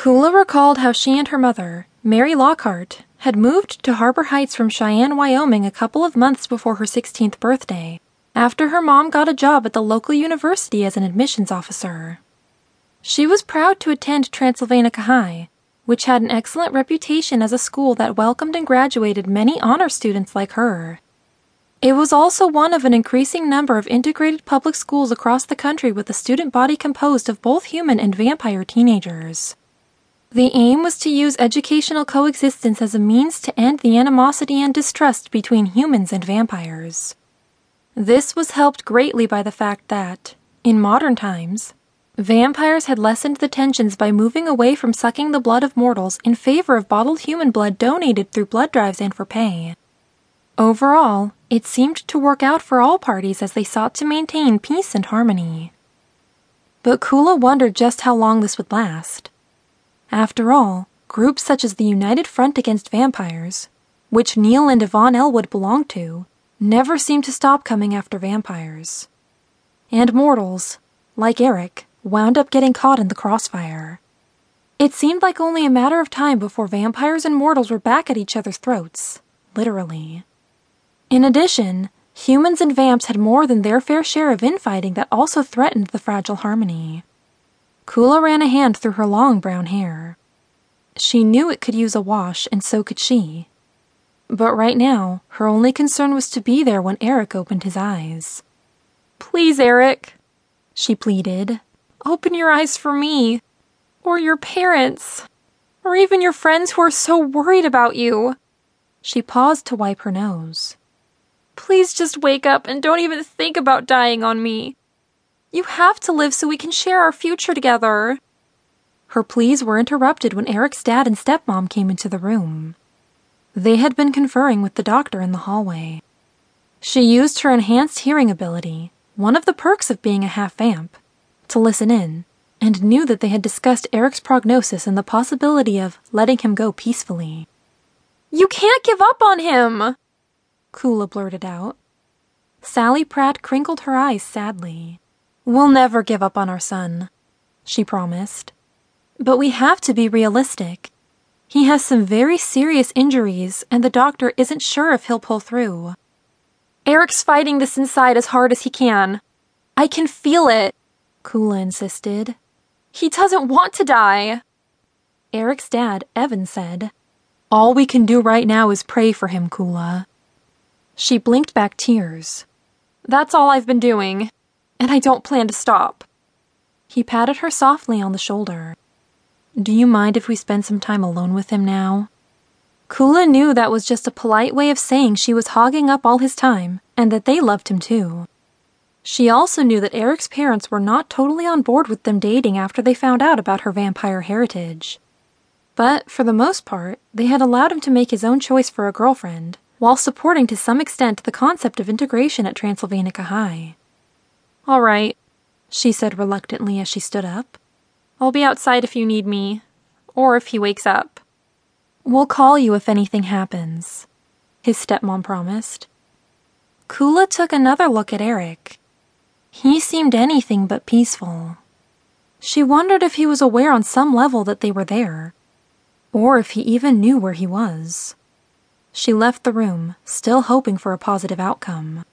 Kula recalled how she and her mother, Mary Lockhart, had moved to Harbor Heights from Cheyenne, Wyoming a couple of months before her 16th birthday, after her mom got a job at the local university as an admissions officer. She was proud to attend Transylvanica High, which had an excellent reputation as a school that welcomed and graduated many honor students like her. It was also one of an increasing number of integrated public schools across the country with a student body composed of both human and vampire teenagers. The aim was to use educational coexistence as a means to end the animosity and distrust between humans and vampires. This was helped greatly by the fact that, in modern times, vampires had lessened the tensions by moving away from sucking the blood of mortals in favor of bottled human blood donated through blood drives and for pay. Overall, it seemed to work out for all parties as they sought to maintain peace and harmony. But Kula wondered just how long this would last. After all, groups such as the United Front Against Vampires, which Neil and Yvonne Elwood belonged to, never seemed to stop coming after vampires. And mortals, like Eriq, wound up getting caught in the crossfire. It seemed like only a matter of time before vampires and mortals were back at each other's throats, literally. In addition, humans and vamps had more than their fair share of infighting that also threatened the fragile harmony. Kula ran a hand through her long brown hair. She knew it could use a wash, and so could she. But right now, her only concern was to be there when Eriq opened his eyes. Please, Eriq, she pleaded, open your eyes for me, or your parents, or even your friends who are so worried about you. She paused to wipe her nose. Please just wake up and don't even think about dying on me. You have to live so we can share our future together. Her pleas were interrupted when Eriq's dad and stepmom came into the room. They had been conferring with the doctor in the hallway. She used her enhanced hearing ability, one of the perks of being a half vamp, to listen in, and knew that they had discussed Eriq's prognosis and the possibility of letting him go peacefully. You can't give up on him! Kula blurted out. Sally Pratt crinkled her eyes sadly. We'll never give up on our son, she promised. But we have to be realistic. He has some very serious injuries, and the doctor isn't sure if he'll pull through. Eriq's fighting this inside as hard as he can. I can feel it, Kula insisted. He doesn't want to die. Eriq's dad, Evan, said, All we can do right now is pray for him, Kula. She blinked back tears. That's all I've been doing and I don't plan to stop. He patted her softly on the shoulder. Do you mind if we spend some time alone with him now? Kula knew that was just a polite way of saying she was hogging up all his time and that they loved him too. She also knew that Eriq's parents were not totally on board with them dating after they found out about her vampire heritage. But, for the most part, they had allowed him to make his own choice for a girlfriend, while supporting to some extent the concept of integration at Transylvanica High. All right, she said reluctantly as she stood up. I'll be outside if you need me, or if he wakes up. We'll call you if anything happens, his stepmom promised. Kula took another look at Eriq. He seemed anything but peaceful. She wondered if he was aware on some level that they were there, or if he even knew where he was. She left the room, still hoping for a positive outcome.